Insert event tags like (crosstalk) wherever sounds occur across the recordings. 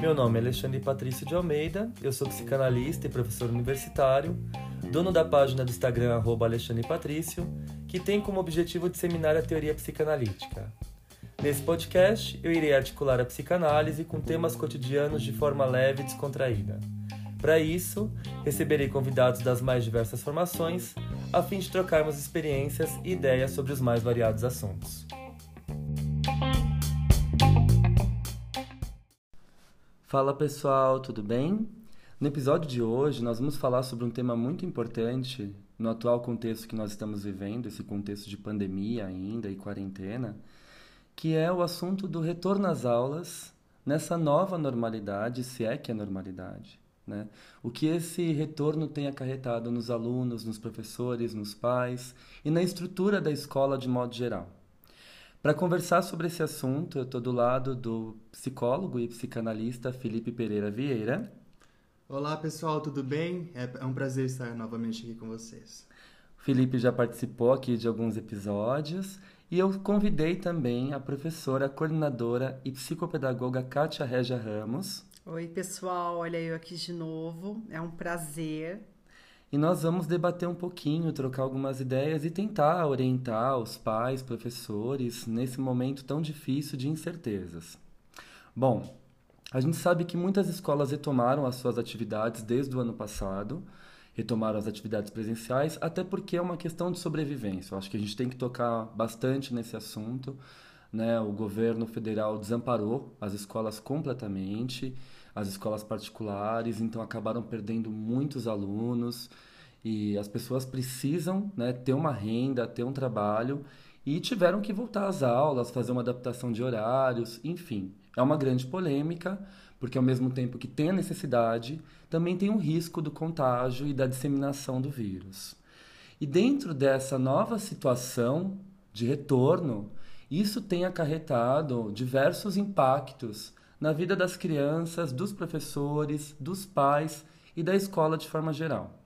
Meu nome é Alexandre Patrício de Almeida, eu sou psicanalista e professor universitário, dono da página do Instagram Alexandre Patrício, que tem como objetivo disseminar a teoria psicanalítica. Nesse podcast, eu irei articular a psicanálise com temas cotidianos de forma leve e descontraída. Para isso, receberei convidados das mais diversas formações, a fim de trocarmos experiências e ideias sobre os mais variados assuntos. Fala pessoal, tudo bem? No episódio de hoje, nós vamos falar sobre um tema muito importante no atual contexto que nós estamos vivendo, esse contexto de pandemia ainda e quarentena, que é o assunto do retorno às aulas nessa nova normalidade, se é que é normalidade. Né? O que esse retorno tem acarretado nos alunos, nos professores, nos pais e na estrutura da escola de modo geral. Para conversar sobre esse assunto, eu estou do lado do psicólogo e psicanalista Felipe Pereira Vieira. Olá pessoal, tudo bem? É, é um prazer estar novamente aqui com vocês. Felipe já participou aqui de alguns episódios e eu convidei também a professora, coordenadora e psicopedagoga Kátia Regia Ramos. Oi pessoal, olha eu aqui de novo, é um prazer e nós vamos debater um pouquinho, trocar algumas ideias e tentar orientar os pais, professores nesse momento tão difícil de incertezas. Bom, a gente sabe que muitas escolas retomaram as suas atividades desde o ano passado, retomaram as atividades presenciais, até porque é uma questão de sobrevivência. Eu acho que a gente tem que tocar bastante nesse assunto. Né? O governo federal desamparou as escolas completamente as escolas particulares, então acabaram perdendo muitos alunos e as pessoas precisam né, ter uma renda, ter um trabalho e tiveram que voltar às aulas, fazer uma adaptação de horários, enfim. É uma grande polêmica, porque ao mesmo tempo que tem a necessidade, também tem o risco do contágio e da disseminação do vírus. E dentro dessa nova situação de retorno, isso tem acarretado diversos impactos na vida das crianças, dos professores, dos pais e da escola de forma geral.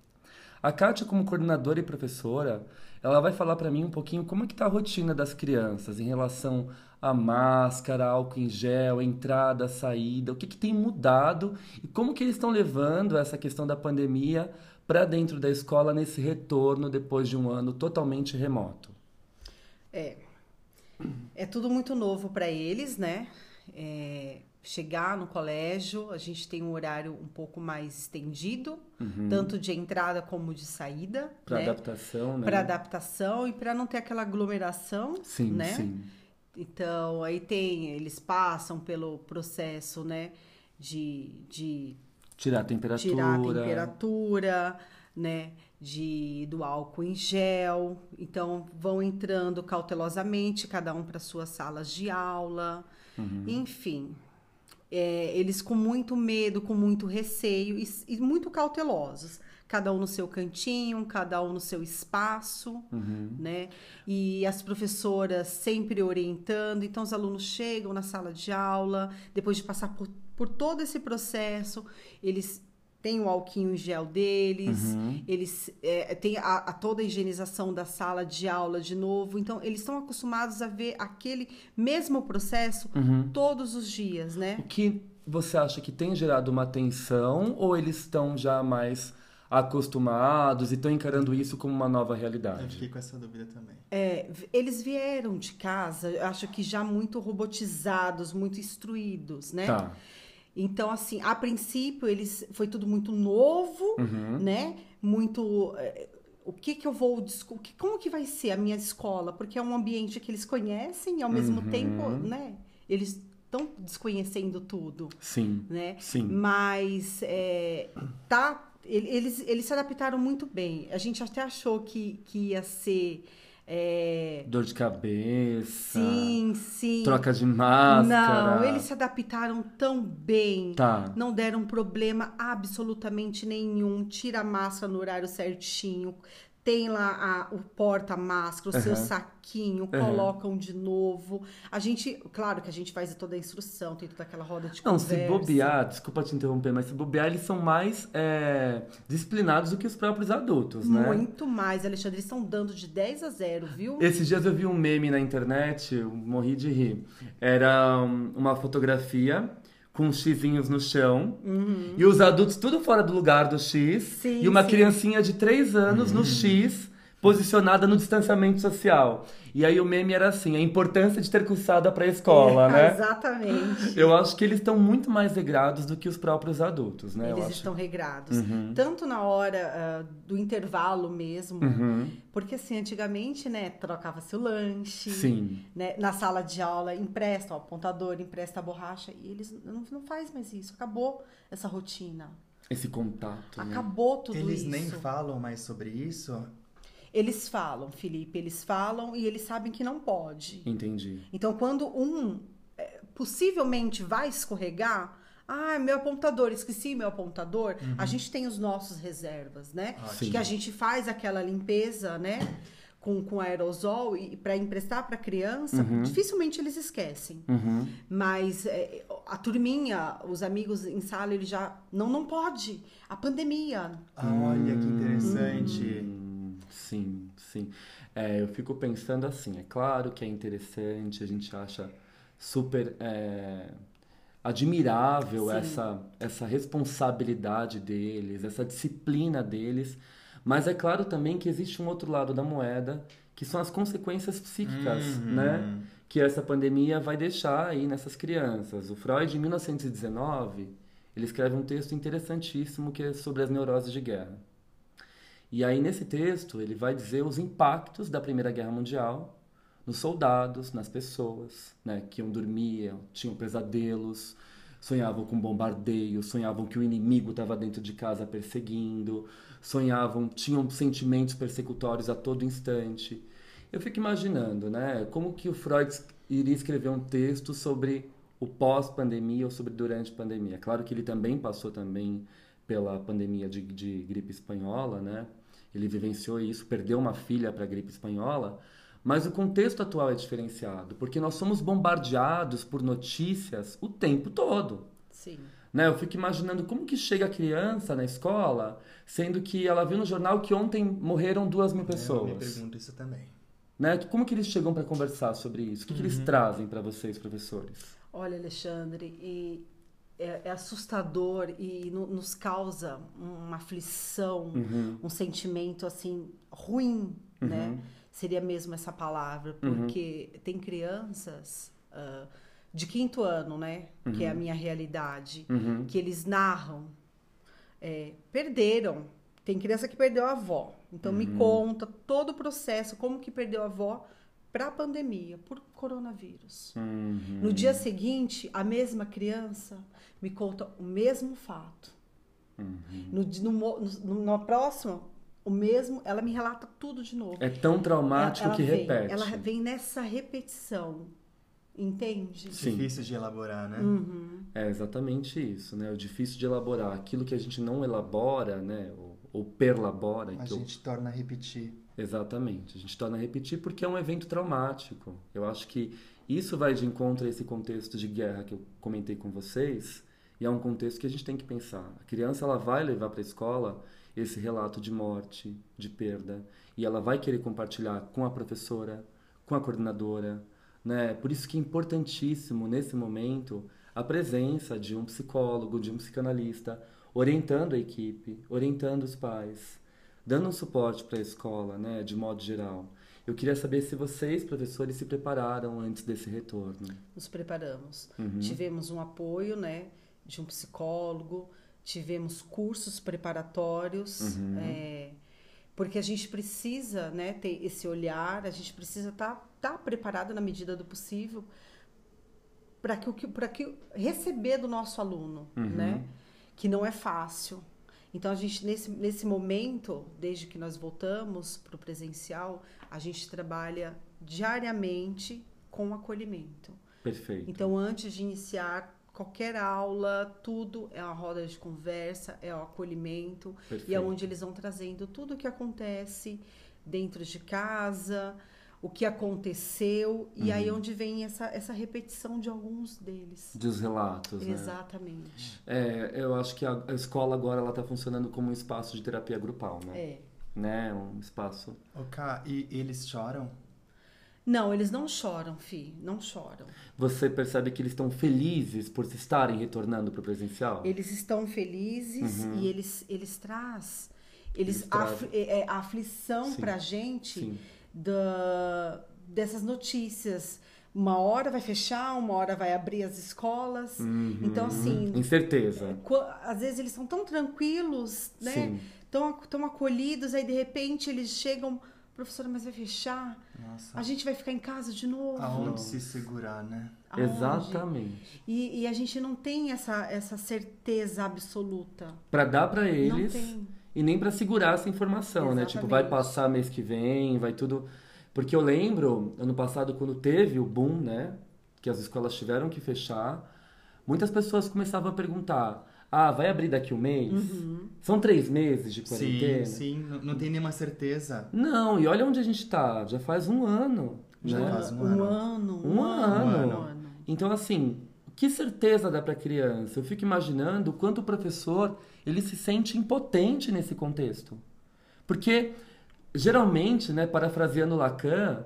A Kátia, como coordenadora e professora, ela vai falar para mim um pouquinho como é que está a rotina das crianças em relação à máscara, álcool em gel, entrada, saída, o que, que tem mudado e como que eles estão levando essa questão da pandemia para dentro da escola nesse retorno depois de um ano totalmente remoto. É, é tudo muito novo para eles, né? É, chegar no colégio, a gente tem um horário um pouco mais estendido, uhum. tanto de entrada como de saída. Para né? adaptação, né? Para adaptação e para não ter aquela aglomeração, sim, né? Sim. Então, aí tem, eles passam pelo processo, né, de, de tirar a temperatura, tirar a temperatura, né, de do álcool em gel. Então, vão entrando cautelosamente, cada um para suas salas de aula. Uhum. Enfim, é, eles com muito medo, com muito receio e, e, muito cautelosos. Cada um no seu cantinho, cada um no seu espaço, uhum. né? E as professoras sempre orientando. Então, os alunos chegam na sala de aula, depois de passar por, por todo esse processo, eles tem o alquinho em gel deles, uhum. eles é, têm a, a, toda a higienização da sala de aula de novo. Então, eles estão acostumados a ver aquele mesmo processo uhum. todos os dias, né? O que você acha que tem gerado uma tensão ou eles estão já mais acostumados e estão encarando isso como uma nova realidade? Eu fiquei com essa dúvida também. É, eles vieram de casa, acho que já muito robotizados, muito instruídos, né? Tá. Então, assim, a princípio, eles foi tudo muito novo, uhum. né? Muito. É, o que que eu vou. Como que vai ser a minha escola? Porque é um ambiente que eles conhecem e ao mesmo uhum. tempo, né? Eles estão desconhecendo tudo. Sim. Né? Sim. Mas é, tá. Eles, eles se adaptaram muito bem. A gente até achou que, que ia ser é... Dor de cabeça. Sim, sim. Troca de máscara. Não, eles se adaptaram tão bem. Tá. Não deram problema absolutamente nenhum. Tira a máscara no horário certinho. Tem lá a- o porta-máscara, o seu Aham. saquinho, Aham. colocam de novo. A gente, claro que a gente faz toda a instrução, tem toda aquela roda de Não, se conversa. bobear, desculpa te interromper, mas se bobear, eles são mais é, disciplinados do que os próprios adultos, né? Muito mais, Alexandre. Eles estão dando de 10 a 0, viu? Esses dias eu vi um meme na internet, eu morri de rir. Era um, uma fotografia com xizinhos no chão. E os adultos tudo fora do lugar do X. Sim, e uma sim. criancinha de 3 anos no X posicionada no distanciamento social. E aí o meme era assim, a importância de ter cursado a pré-escola, (laughs) né? Exatamente. Eu acho que eles estão muito mais regrados do que os próprios adultos, né? Eu Eles acho. estão regrados. Uhum. Tanto na hora ah, do intervalo mesmo, Uhum. porque assim, antigamente, né, trocava-se o lanche. Sim. né, na sala de aula, empresta o apontador, empresta a borracha. E eles não, não faz mais isso. Acabou essa rotina. Esse contato, né? Acabou tudo Eles isso. nem falam mais sobre isso? Eles falam, Felipe, eles falam e eles sabem que não pode. Entendi. Então, quando um é, possivelmente vai escorregar, ah, meu apontador, esqueci meu apontador, a gente tem os nossos reservas, né? Sim. Que a gente faz aquela limpeza, né? Com, com aerosol e para emprestar para criança, dificilmente eles esquecem. Uhum. Mas é, a turminha, os amigos em sala, ele já. Não, não pode. A pandemia. Olha que interessante. Sim, sim. É, eu fico pensando assim, é claro que é interessante, a gente acha super é, admirável Sim. essa, essa responsabilidade deles, essa disciplina deles, mas é claro também que existe um outro lado da moeda, que são as consequências psíquicas, Uhum. né? Que essa pandemia vai deixar aí nessas crianças. O Freud, em 1919, ele escreve um texto interessantíssimo que é sobre as neuroses de guerra. E aí, nesse texto, ele vai dizer os impactos da Primeira Guerra Mundial nos soldados, nas pessoas, né, que iam dormir, tinham pesadelos, sonhavam com bombardeio, sonhavam que o inimigo estava dentro de casa perseguindo, sonhavam, tinham sentimentos persecutórios a todo instante. Eu fico imaginando, né, como que o Freud iria escrever um texto sobre o pós-pandemia ou sobre durante a pandemia. Claro que ele também passou também pela pandemia de, de gripe espanhola, né? Ele vivenciou isso, perdeu uma filha para a gripe espanhola, mas o contexto atual é diferenciado, porque nós somos bombardeados por notícias o tempo todo. Sim. Né? Eu fico imaginando como que chega a criança na escola, sendo que ela viu no jornal que ontem morreram duas mil Eu me pessoas. pergunto isso também. Né? Como que eles chegam para conversar sobre isso? O que, que eles trazem para vocês, professores? Olha, Alexandre, e é, é assustador e no- nos causa uma aflição, Uhum. um sentimento assim ruim, né? Seria mesmo essa palavra, porque tem crianças ah, de quinto ano, né? Que é a minha realidade, Uhum. que eles narram, é, perderam. Tem criança que perdeu a avó. Então me conta todo o processo, como que perdeu a avó para a pandemia, por coronavírus. Uhum. No dia seguinte, a mesma criança me conta o mesmo fato. Uhum. No, no, no, no próximo, o mesmo, ela me relata tudo de novo. É tão traumático Ela- que ela vem, repete. Ela vem nessa repetição, entende? Sim. Difícil de elaborar, né? Uhum. É exatamente isso, né? O difícil de elaborar. Aquilo que a gente não elabora, né? Ou, ou perlabora. A que eu- gente torna a repetir. Exatamente. A gente torna a repetir porque é um evento traumático. Eu acho que isso vai de encontro a esse contexto de guerra que eu comentei com vocês. E é um contexto que a gente tem que pensar. A criança ela vai levar para a escola esse relato de morte, de perda, e ela vai querer compartilhar com a professora, com a coordenadora, né? Por isso que é importantíssimo nesse momento a presença de um psicólogo, de um psicanalista, orientando a equipe, orientando os pais, dando um suporte para a escola, né, de modo geral. Eu queria saber se vocês, professores, se prepararam antes desse retorno. Nos preparamos. Uhum. Tivemos um apoio, né, de um psicólogo, tivemos cursos preparatórios, Uhum. é, porque a gente precisa, né, ter esse olhar, a gente precisa estar tá, preparado na medida do possível para que o que para que receber do nosso aluno, Uhum. né, que não é fácil. Então a gente nesse nesse momento, desde que nós voltamos para o presencial, a gente trabalha diariamente com acolhimento. Perfeito. Então, antes de iniciar qualquer aula, tudo é uma roda de conversa, é o acolhimento e é Perfeito. onde eles vão trazendo tudo o que acontece dentro de casa, o que aconteceu e Uhum. aí onde vem essa, essa repetição de alguns deles. Dos relatos, né? Exatamente. É, eu acho que a, a escola agora ela tá funcionando como um espaço de terapia grupal, né? É. Né? Um espaço. Ká, e eles choram? Não, eles não choram, fi, não choram. Você percebe que eles estão felizes por estarem retornando para o presencial? Eles estão felizes Uhum. e eles eles traz eles, Eles trazem. afli- é, é, a aflição pra gente Sim. Da, dessas notícias. Uma hora vai fechar, uma hora vai abrir as escolas. Uhum. Então, assim, Incerteza. Qua- Às vezes eles são tão tranquilos, né? Sim. Tão, tão acolhidos, aí de repente eles chegam, professora, mas vai fechar? Nossa. A gente vai ficar em casa de novo? Aonde se segurar, né? Aonde? Exatamente. E, e a gente não tem essa, essa certeza absoluta. Para dar para Não eles tem. E nem para segurar essa informação, né? Tipo, vai Exatamente. passar mês que vem, vai tudo. Porque eu lembro, ano passado, quando teve o boom, né? Que as escolas tiveram que fechar, muitas pessoas começavam a perguntar: ah, vai abrir daqui um mês? Uhum. São três meses de quarentena? Sim, sim. Não, não tem nenhuma certeza. Não, e olha onde a gente tá. Já faz um ano. Já né? faz um um ano. ano. Um ano. Um ano. Então, assim, que certeza dá para criança? Eu fico imaginando o quanto o professor ele se sente impotente nesse contexto. Porque, geralmente, né, parafraseando Lacan,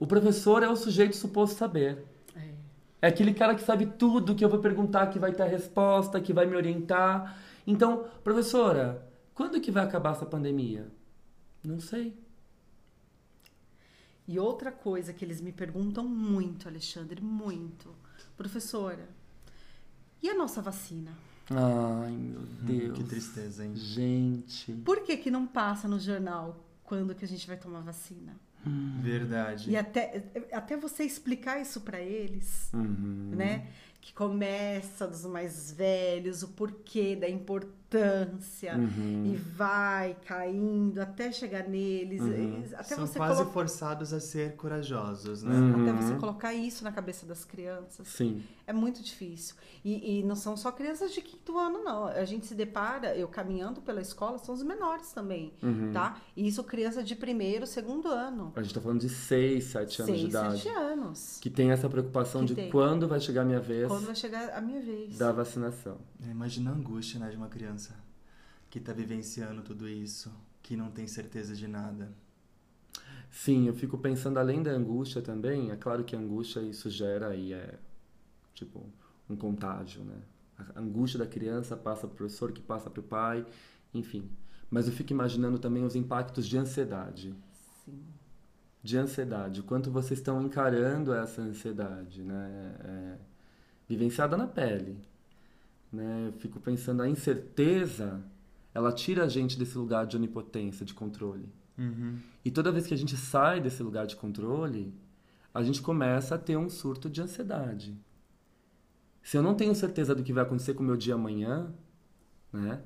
o professor é o sujeito suposto saber. É. É aquele cara que sabe tudo, que eu vou perguntar, que vai ter a resposta, que vai me orientar. Então, professora, quando que vai acabar essa pandemia? Não sei. E outra coisa que eles me perguntam muito, Alexandre, muito. Professora, e a nossa vacina? Ai, meu Hum, Deus. que tristeza, hein? Gente. Por que, que não passa no jornal quando que a gente vai tomar vacina? Verdade. E até, até você explicar isso para eles, Uhum. né? Que começa dos mais velhos, o porquê da importância Uhum. e vai caindo até chegar neles, Uhum. até São você quase colo- forçados a ser corajosos, né? Uhum. até você colocar isso na cabeça das crianças. Sim. É muito difícil. E, e não são só crianças de quinto ano, não. A gente se depara, eu caminhando pela escola, são os menores também, Uhum. tá? E isso criança de primeiro, segundo ano. A gente tá falando de 6, 7 anos de Seis, idade. sete anos. Que tem essa preocupação Que de tem. quando vai chegar a minha vez Quando vai chegar a minha vez. da vacinação. Imagina a angústia, né, de uma criança que tá vivenciando tudo isso, que não tem certeza de nada. Sim, eu fico pensando além da angústia também, é claro que a angústia isso gera aí é tipo um contágio, né? A angústia da criança passa pro professor, que passa pro pai, enfim. Mas eu fico imaginando também os impactos de ansiedade. Sim. de ansiedade, o quanto vocês estão encarando essa ansiedade, né? É, vivenciada na pele, né? Eu fico pensando a incerteza, ela tira a gente desse lugar de onipotência, de controle. Uhum. E toda vez que a gente sai desse lugar de controle, a gente começa a ter um surto de ansiedade. Se eu não tenho certeza do que vai acontecer com o meu dia amanhã, né?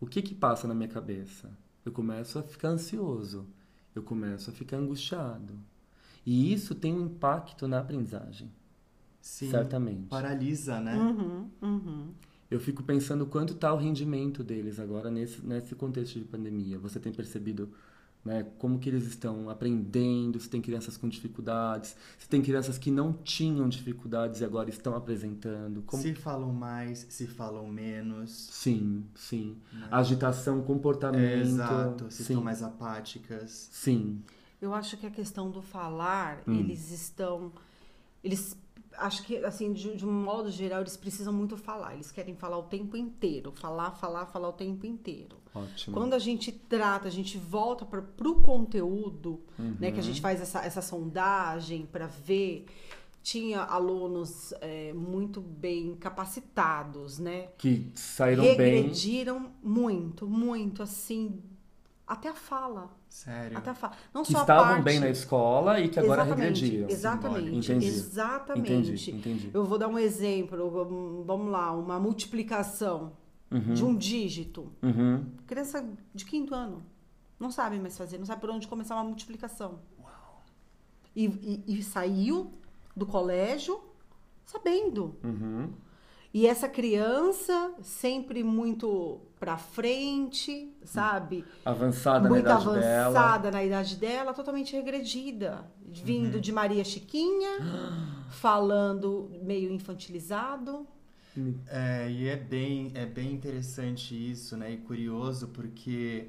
O que que passa na minha cabeça? Eu começo a ficar ansioso. Eu começo a ficar angustiado. E isso tem um impacto na aprendizagem, Sim. certamente. Paralisa, né? Uhum, uhum. Eu fico pensando quanto está o rendimento deles agora nesse, nesse contexto de pandemia. Você tem percebido né, como que eles estão aprendendo, se tem crianças com dificuldades, se tem crianças que não tinham dificuldades e agora estão apresentando. Como... Se falam mais, se falam menos. Sim, sim. né? Agitação, comportamento. É, exato. Se sim. estão mais apáticas. Sim. Eu acho que a questão do falar, Hum. eles estão. Eles. Acho que, assim, de, de um modo geral, eles precisam muito falar. Eles querem falar o tempo inteiro. Falar, falar, falar o tempo inteiro. Ótimo. Quando a gente trata, a gente volta para o conteúdo, né, que a Uhum. gente faz essa, essa sondagem para ver, tinha alunos é, muito bem capacitados, né? Que saíram bem. Regrediram muito, muito, assim, até a fala. Sério. Até a fala. Não Que só a estavam parte... bem na escola e que agora exatamente, regrediram. Exatamente, Entendi. exatamente. Entendi, entendi. Eu vou dar um exemplo, vamos lá, uma multiplicação de um dígito. Uhum. Criança de quinto ano. Não sabe mais fazer, não sabe por onde começar uma multiplicação. E, e- e saiu do colégio sabendo. Uhum. E essa criança sempre muito pra frente, sabe? Avançada muito na idade dela. avançada na idade dela, totalmente regredida. Vindo de Maria Chiquinha, falando meio infantilizado. É, e é bem, é bem interessante isso, né? E curioso, porque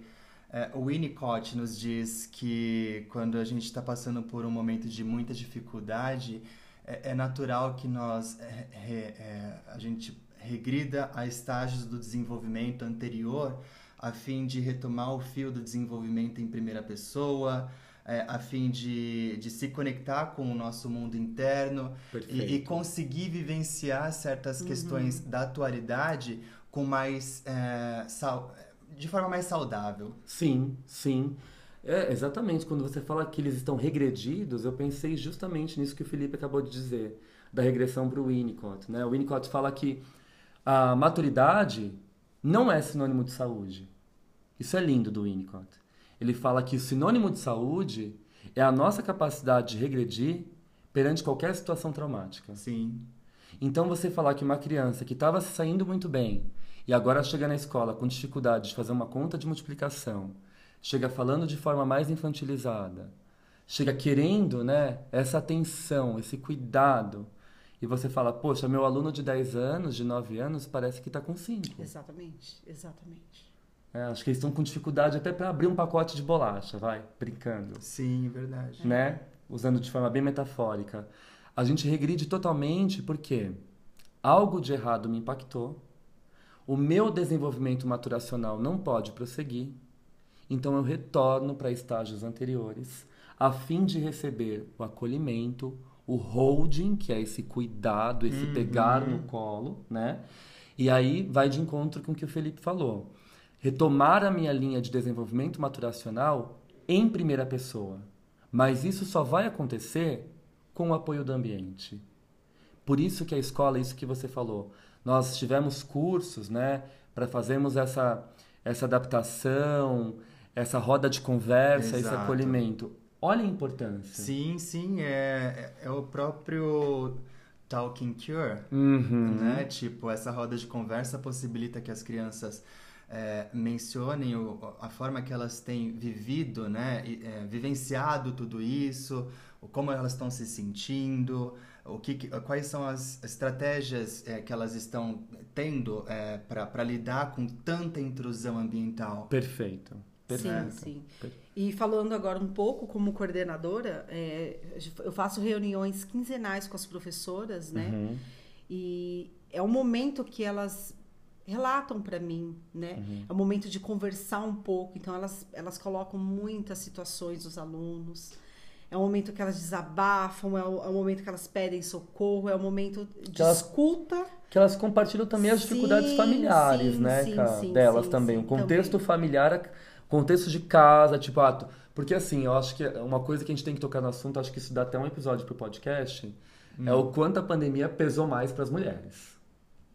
é, o Winnicott nos diz que quando a gente está passando por um momento de muita dificuldade, é, é natural que nós é, é, a gente regrida a estágios do desenvolvimento anterior a fim de retomar o fio do desenvolvimento em primeira pessoa, é, a fim de, de se conectar com o nosso mundo interno e, e, conseguir vivenciar certas uhum. questões da atualidade com mais é, sal, de forma mais saudável. Sim, sim. É, exatamente. Quando você fala que eles estão regredidos, eu pensei justamente nisso que o Felipe acabou de dizer, da regressão para o Winnicott. Né? O Winnicott fala que a maturidade não é sinônimo de saúde. Isso é lindo do Winnicott. Ele fala que o sinônimo de saúde é a nossa capacidade de regredir perante qualquer situação traumática. Sim. Então você falar que uma criança que estava se saindo muito bem e agora chega na escola com dificuldade de fazer uma conta de multiplicação, chega falando de forma mais infantilizada, chega querendo, né, essa atenção, esse cuidado, e você fala, poxa, meu aluno de 10 anos, de 9 anos, parece que está com 5. Exatamente, exatamente. É, acho que eles estão com dificuldade até para abrir um pacote de bolacha, vai, brincando. Sim, verdade. Né? Usando de forma bem metafórica. A gente regride totalmente porque algo de errado me impactou, o meu desenvolvimento maturacional não pode prosseguir, então eu retorno para estágios anteriores a fim de receber o acolhimento, o holding, que é esse cuidado, esse uhum. pegar no colo, né? E aí vai de encontro com o que o Felipe falou. Retomar a minha linha de desenvolvimento maturacional em primeira pessoa. Mas isso só vai acontecer com o apoio do ambiente. Por isso que a escola, isso que você falou, nós tivemos cursos, né, para fazermos essa essa adaptação, essa roda de conversa, Exato. esse acolhimento. Olha a importância. Sim, sim, é, é, é o próprio Talking Cure, uhum. né? Tipo, essa roda de conversa possibilita que as crianças é, mencionem o, a forma que elas têm vivido, né? E, é, vivenciado tudo isso, como elas estão se sentindo, o que, quais são as estratégias é, que elas estão tendo é, para lidar com tanta intrusão ambiental. Perfeito. Perfeito. Sim, sim. E falando agora um pouco como coordenadora, é, eu faço reuniões quinzenais com as professoras, né? Uhum. E é um momento que elas relatam para mim, né? Uhum. É um momento de conversar um pouco. Então elas elas colocam muitas situações dos alunos. É um momento que elas desabafam, é o, é o momento que elas pedem socorro, é o momento de que elas, escuta. Que elas compartilham também as dificuldades sim, familiares, sim, né, sim, cara, delas também. O contexto também. familiar contexto de casa, tipo, ah, porque assim, eu acho que é uma coisa que a gente tem que tocar no assunto, acho que isso dá até um episódio pro podcast, hum. é o quanto a pandemia pesou mais para as mulheres.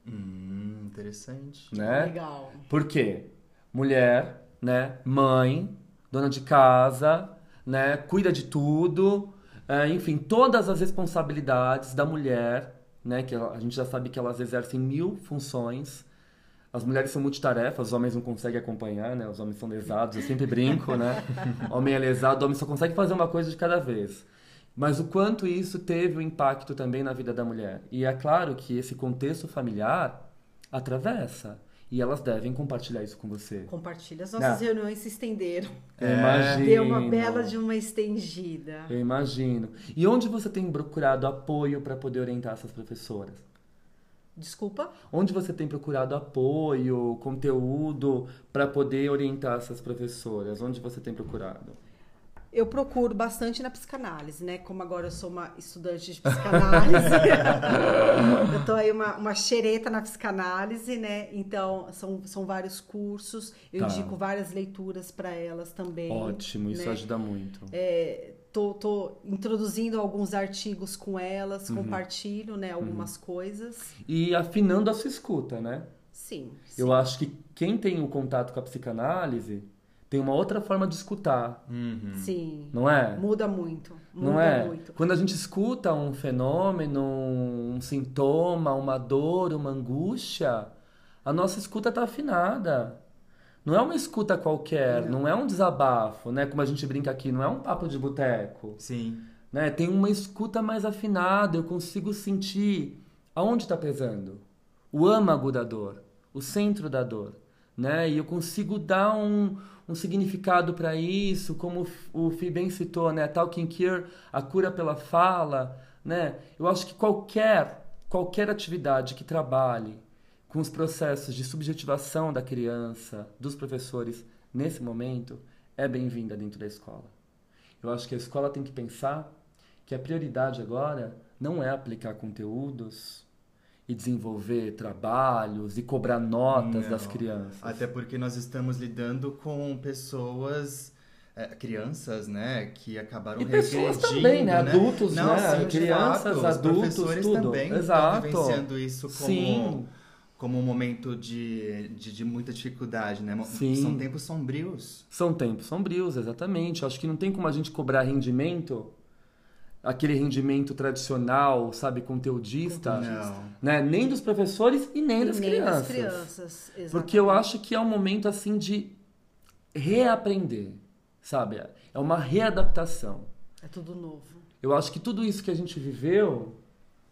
Hum, interessante. Né? Legal. Por quê? Mulher, né, mãe, dona de casa, né, cuida de tudo, é, enfim, todas as responsabilidades da mulher, né, que a gente já sabe que elas exercem mil funções, as mulheres são multitarefas, os homens não conseguem acompanhar, né? Os homens são lesados, eu sempre brinco, né? (laughs) homem é lesado, o homem só consegue fazer uma coisa de cada vez. Mas o quanto isso teve um impacto também na vida da mulher. E é claro que esse contexto familiar atravessa. E elas devem compartilhar isso com você. Compartilha. As nossas reuniões se estenderam. Eu é. imagino. Deu uma bela de uma estendida. Eu imagino. E onde você tem procurado apoio para poder orientar essas professoras? Desculpa? Onde você tem procurado apoio, conteúdo para poder orientar essas professoras? Onde você tem procurado? Eu procuro bastante na psicanálise, né? Como agora eu sou uma estudante de psicanálise, (laughs) eu tô aí uma, uma xereta na psicanálise, né? Então, são, são vários cursos, eu tá. indico várias leituras para elas também. Ótimo, isso né? ajuda muito. É, tô, tô introduzindo alguns artigos com elas, uhum. compartilho, né, algumas uhum. coisas. E afinando a sua escuta, né? Sim, sim. Eu acho que quem tem o contato com a psicanálise tem uma outra forma de escutar. Uhum. Sim. Não é? Muda muito. Muda Não é? muito. Quando a gente escuta um fenômeno, um sintoma, uma dor, uma angústia, a nossa escuta está afinada. Não é uma escuta qualquer, não. Não. é um desabafo, né? Como a gente brinca aqui, não é um papo de boteco. Sim. Né? Tem uma escuta mais afinada, eu consigo sentir aonde está pesando. O âmago da dor, o centro da dor. Né? E eu consigo dar um, um significado para isso, como o Fi bem citou, né? Talking Cure, a cura pela fala. Né? Eu acho que qualquer, qualquer atividade que trabalhe com os processos de subjetivação da criança, dos professores, nesse momento, é bem-vinda dentro da escola. Eu acho que a escola tem que pensar que a prioridade agora não é aplicar conteúdos e desenvolver trabalhos e cobrar notas Não. das crianças. Até porque nós estamos lidando com pessoas, é, crianças, né, que acabaram E pessoas também, né? Adultos, Não, né? Crianças, fato, os adultos, professores tudo. também Exato. estão vivenciando isso como, Sim. Como um momento de, de, de muita dificuldade, né? Sim. São tempos sombrios. São tempos sombrios, exatamente. Acho que não tem como a gente cobrar rendimento, aquele rendimento tradicional, sabe, conteudista, Não. né? Nem dos professores e nem, E das, nem crianças. das crianças. Porque eu exatamente. acho que é um momento assim de reaprender, sabe? É uma readaptação. É tudo novo. Eu acho que tudo isso que a gente viveu,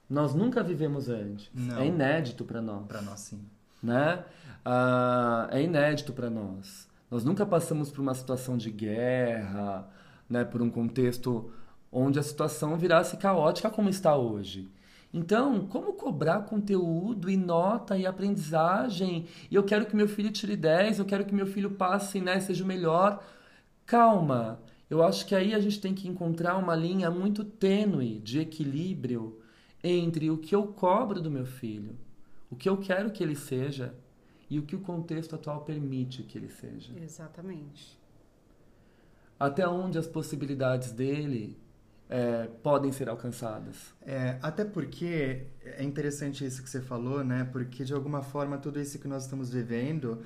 nós nunca vivemos antes. Não. É inédito para nós, Para nós, sim. né? Ah, é inédito para nós. Nós nunca passamos por uma situação de guerra, né? Por um contexto onde a situação virasse caótica como está hoje. Então, como cobrar conteúdo e nota e aprendizagem? E eu quero que meu filho tire 10, eu quero que meu filho passe, né, seja o melhor. Calma. Eu acho que aí a gente tem que encontrar uma linha muito tênue de equilíbrio entre o que eu cobro do meu filho, o que eu quero que ele seja e o que o contexto atual permite que ele seja. Exatamente. Até onde as possibilidades dele é, podem ser alcançadas. É, até porque é interessante isso que você falou, né? Porque de alguma forma tudo isso que nós estamos vivendo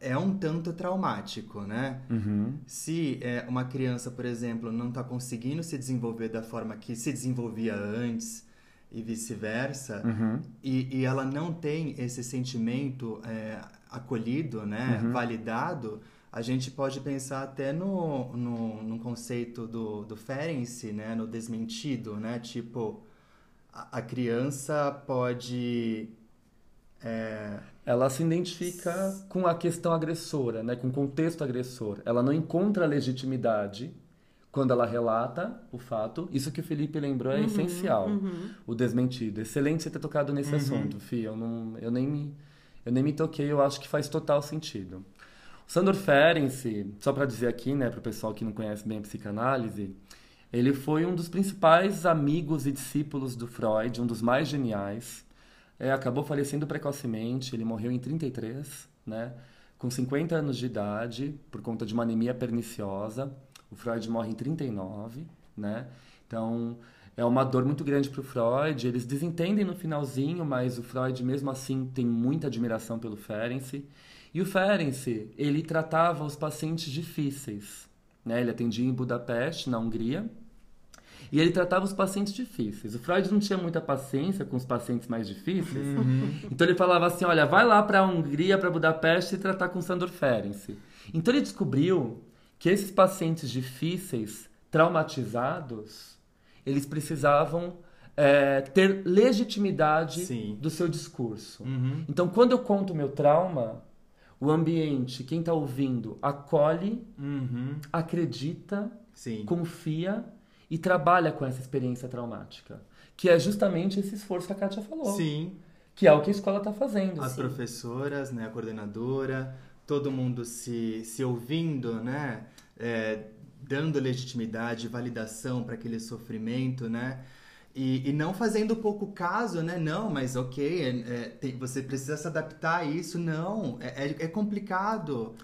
é um tanto traumático, né? Uhum. Se é, uma criança, por exemplo, não está conseguindo se desenvolver da forma que se desenvolvia antes e vice-versa, Uhum. e, e ela não tem esse sentimento é, acolhido, né, Uhum. validado, a gente pode pensar até no, no, no conceito do, do Ferenczi, né, no desmentido, né, tipo, a, a criança pode... é, Ela se identifica com a questão agressora, né? com o contexto agressor. Ela não encontra legitimidade quando ela relata o fato. Isso que o Felipe lembrou é essencial. O desmentido. Excelente você ter tocado nesse assunto, Fih. Eu, não, eu, nem me, eu nem me toquei, eu acho que faz total sentido. O Sandor Ferenczi, só para dizer aqui, né, para o pessoal que não conhece bem a psicanálise, ele foi um dos principais amigos e discípulos do Freud, um dos mais geniais. É, acabou falecendo precocemente, ele morreu em 33, né? Com 50 anos de idade, por conta de uma anemia perniciosa. O Freud morre em 39, né? Então, é uma dor muito grande para o Freud. Eles desentendem no finalzinho, mas o Freud, mesmo assim, tem muita admiração pelo Ferenczi. E o Ferenczi, ele tratava os pacientes difíceis, né? Ele atendia em Budapeste, na Hungria, e ele tratava os pacientes difíceis. O Freud não tinha muita paciência com os pacientes mais difíceis. (laughs) Então ele falava assim: olha, vai lá para a Hungria, para Budapeste e tratar com Sandor Ferenczi. Então ele descobriu que esses pacientes difíceis, traumatizados, eles precisavam é, ter legitimidade Sim. do seu discurso. Uhum. Então, quando eu conto o meu trauma, o ambiente, quem está ouvindo, acolhe, Uhum. acredita, Sim. confia e trabalha com essa experiência traumática. Que é justamente esse esforço que a Kátia falou. Sim. Que é o que a escola está fazendo. As professoras, né, a coordenadora, todo mundo se, se ouvindo, né, é, dando legitimidade, validação para aquele sofrimento, né, e, e não fazendo pouco caso, né, não, mas ok, é, é, tem- você precisa se adaptar a isso, não, é, é, é complicado.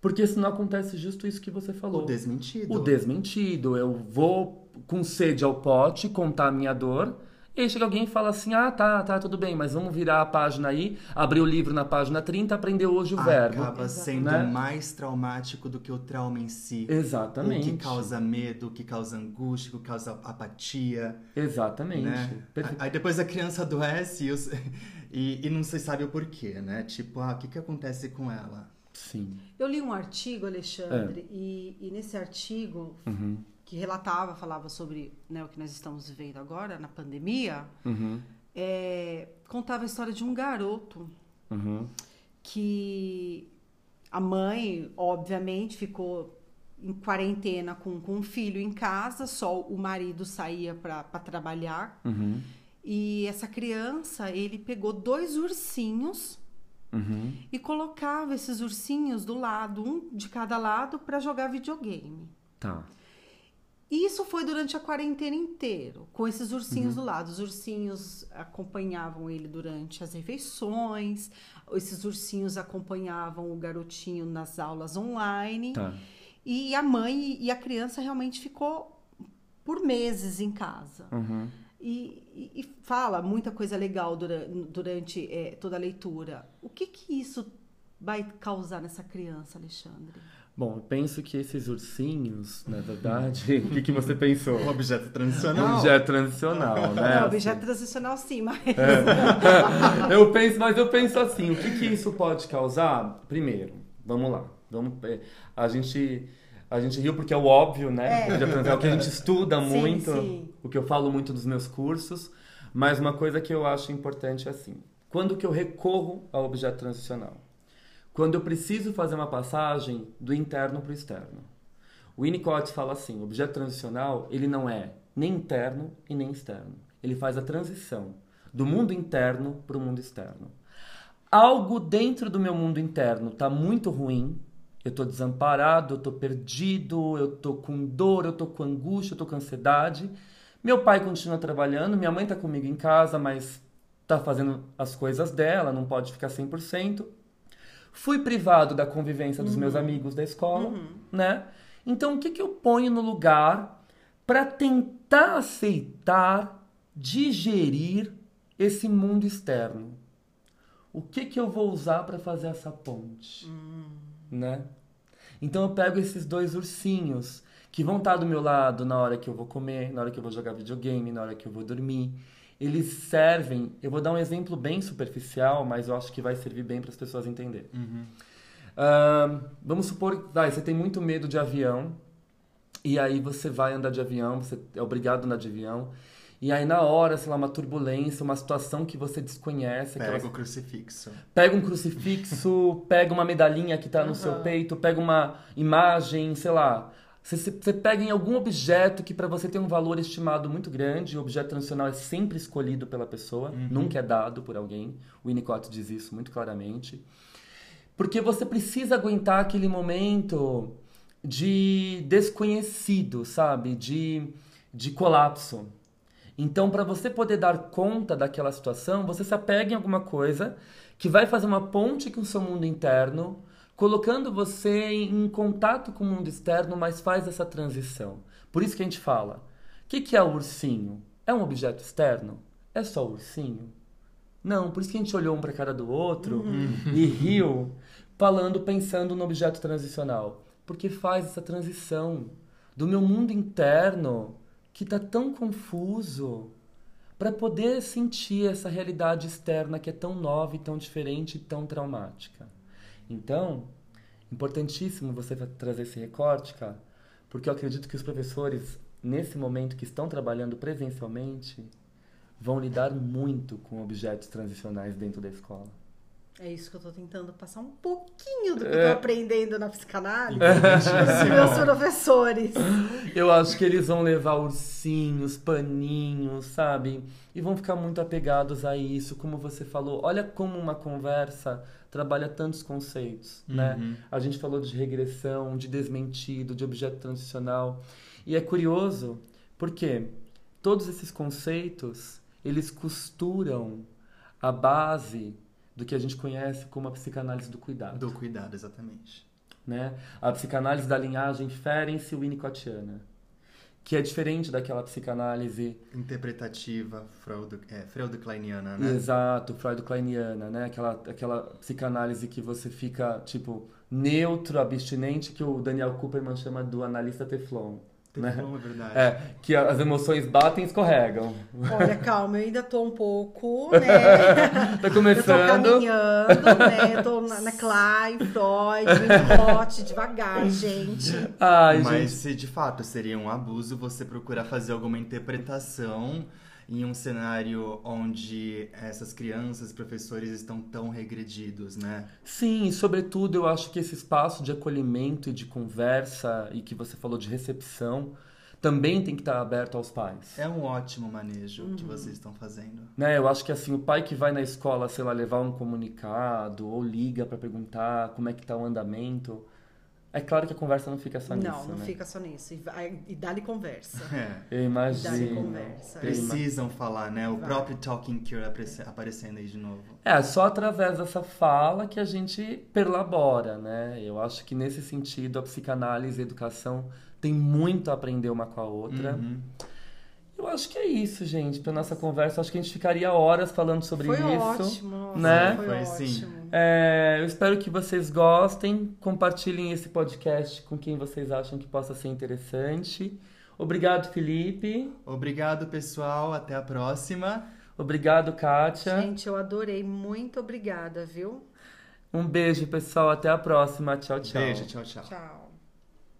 Porque senão acontece justo isso que você falou. O desmentido. O desmentido. Eu vou com sede ao pote contar a minha dor E aí chega alguém e fala assim: ah, tá, tá, tudo bem, mas vamos virar a página aí, abrir o livro na página 30, aprender hoje o verbo. Acaba sendo né? mais traumático do que o trauma em si. Exatamente. O que causa medo, o que causa angústia, o que causa apatia. Exatamente. Né? Aí depois a criança adoece e, os... (laughs) e, e, não se sabe o porquê, né? Tipo, ah, o que, que acontece com ela? Sim. Eu li um artigo, Alexandre, é. e, e, nesse artigo. Uhum que relatava, falava sobre né, o que nós estamos vivendo agora, na pandemia, uhum. é, contava a história de um garoto uhum. que a mãe, obviamente, ficou em quarentena com, com um filho em casa, só o marido saía para trabalhar. Uhum. E essa criança, ele pegou dois ursinhos uhum. e colocava esses ursinhos do lado, um de cada lado, para jogar videogame. Tá. Isso foi durante a quarentena inteira, com esses ursinhos uhum. do lado. Os ursinhos acompanhavam ele durante as refeições, esses ursinhos acompanhavam o garotinho nas aulas online. Tá. E a mãe e a criança realmente ficou por meses em casa. Uhum. E, e, e, fala muita coisa legal durante, durante é, toda a leitura. O que, que isso vai causar nessa criança, Alexandre? Bom, eu penso que esses ursinhos, na verdade, (laughs) o que, que você pensou? Um objeto tradicional. Um objeto tradicional, né? Não, objeto tradicional sim, mas. É. (laughs) eu penso, mas eu penso assim, o que, que isso pode causar? Primeiro, vamos lá. Vamos, é, a gente. A gente riu porque é o óbvio, né? É. é o que a gente estuda sim, muito, sim. o que eu falo muito dos meus cursos. Mas uma coisa que eu acho importante é assim: quando que eu recorro ao objeto transicional? Quando eu preciso fazer uma passagem do interno para o externo. O Winnicott fala assim: o objeto transicional ele não é nem interno e nem externo. Ele faz a transição do mundo interno para o mundo externo. Algo dentro do meu mundo interno está muito ruim. Eu estou desamparado, eu estou perdido, eu estou com dor, eu estou com angústia, eu estou com ansiedade. Meu pai continua trabalhando, minha mãe está comigo em casa, mas está fazendo as coisas dela, não pode ficar 100%. Fui privado da convivência dos uhum. meus amigos da escola, uhum. né? Então, o que, que eu ponho no lugar para tentar aceitar, digerir esse mundo externo? O que, que eu vou usar para fazer essa ponte? Uhum. Né? Então, eu pego esses dois ursinhos que vão estar do meu lado na hora que eu vou comer, na hora que eu vou jogar videogame, na hora que eu vou dormir eles servem. Eu vou dar um exemplo bem superficial, mas eu acho que vai servir bem para as pessoas entenderem. Uhum. Uh, vamos supor, vai, você tem muito medo de avião, e aí você vai andar de avião, você é obrigado a andar de avião. E aí, na hora, sei lá, uma turbulência, uma situação que você desconhece. Pega aquelas... o crucifixo. Pega um crucifixo, (laughs) pega uma medalhinha que está no uhum. seu peito, pega uma imagem, sei lá, você, você pega em algum objeto que para você tem um valor estimado muito grande, o objeto tradicional é sempre escolhido pela pessoa, uhum. nunca é dado por alguém. O Winnicott diz isso muito claramente. Porque você precisa aguentar aquele momento de desconhecido, sabe? De, de colapso. Então, para você poder dar conta daquela situação, você se apega em alguma coisa que vai fazer uma ponte com o seu mundo interno colocando você em contato com o mundo externo, mas faz essa transição. Por isso que a gente fala: o que, que é o ursinho? É um objeto externo? É só o ursinho? Não, por isso que a gente olhou um para a cara do outro uhum. e riu, falando, pensando no objeto transicional. Porque faz essa transição do meu mundo interno, que está tão confuso, para poder sentir essa realidade externa que é tão nova e tão diferente e tão traumática. Então, importantíssimo você trazer esse recorte, cara, porque eu acredito que os professores, nesse momento que estão trabalhando presencialmente, vão lidar muito com objetos transicionais dentro da escola. É isso que eu estou tentando passar um pouquinho do que eu tô é. aprendendo na psicanálise dos meus professores. (laughs) Eu acho que eles vão levar ursinhos, paninhos, sabe? E vão ficar muito apegados a isso, como você falou. Olha como uma conversa trabalha tantos conceitos, né? uhum. né? A gente falou de regressão, de desmentido, de objeto transicional. E é curioso porque todos esses conceitos, eles costuram a base do que a gente conhece como a psicanálise do cuidado. Do cuidado, exatamente. Né? A psicanálise da linhagem Ferenc-Winnicottiana, que é diferente daquela psicanálise interpretativa Freud, é, Freud-Kleiniana, né? Exato, Freud-Kleiniana, né? Aquela, aquela psicanálise que você fica, tipo, neutro, abstinente, que o Daniel Cooperman chama do analista Teflon. Né? Teflon, é verdade. É, que as emoções batem e escorregam. Olha, calma, eu ainda tô um pouco, (laughs) né? tá começando. Eu tô caminhando, né? Eu tô na, na Klein, Freud, Winnicott, devagar, gente. Ai, Mas gente. se de fato seria um abuso você procurar fazer alguma interpretação em um cenário onde essas crianças, professores estão tão regredidos, né? Sim, e sobretudo eu acho que esse espaço de acolhimento e de conversa e que você falou de recepção também tem que estar aberto aos pais. É um ótimo manejo que Uhum. vocês estão fazendo. Né, eu acho que assim, o pai que vai na escola, sei lá, levar um comunicado ou liga pra perguntar como é que tá o andamento, é claro que a conversa não fica só nisso, Não, não né? fica só nisso. E, vai- e dá-lhe conversa. (laughs) É. Eu Dá-lhe imagino. conversa. Eu ima- Precisam falar, né? O Vai. próprio Talking Cure aparece- aparecendo aí de novo. É, só através dessa fala que a gente perlabora, né? Eu acho que nesse sentido a psicanálise e a educação tem muito a aprender uma com a outra. Uhum. Eu acho que é isso, gente. Pra nossa conversa, acho que a gente ficaria horas falando sobre Foi isso. ótimo, nossa, né? foi, Foi sim. ótimo. É, eu espero que vocês gostem. Compartilhem esse podcast com quem vocês acham que possa ser interessante. Obrigado, Felipe. Obrigado, pessoal. Até a próxima. Obrigado, Kátia. Gente, eu adorei. Muito obrigada, viu? Um beijo, pessoal. Até a próxima. Tchau, tchau. Beijo, tchau, tchau. Tchau.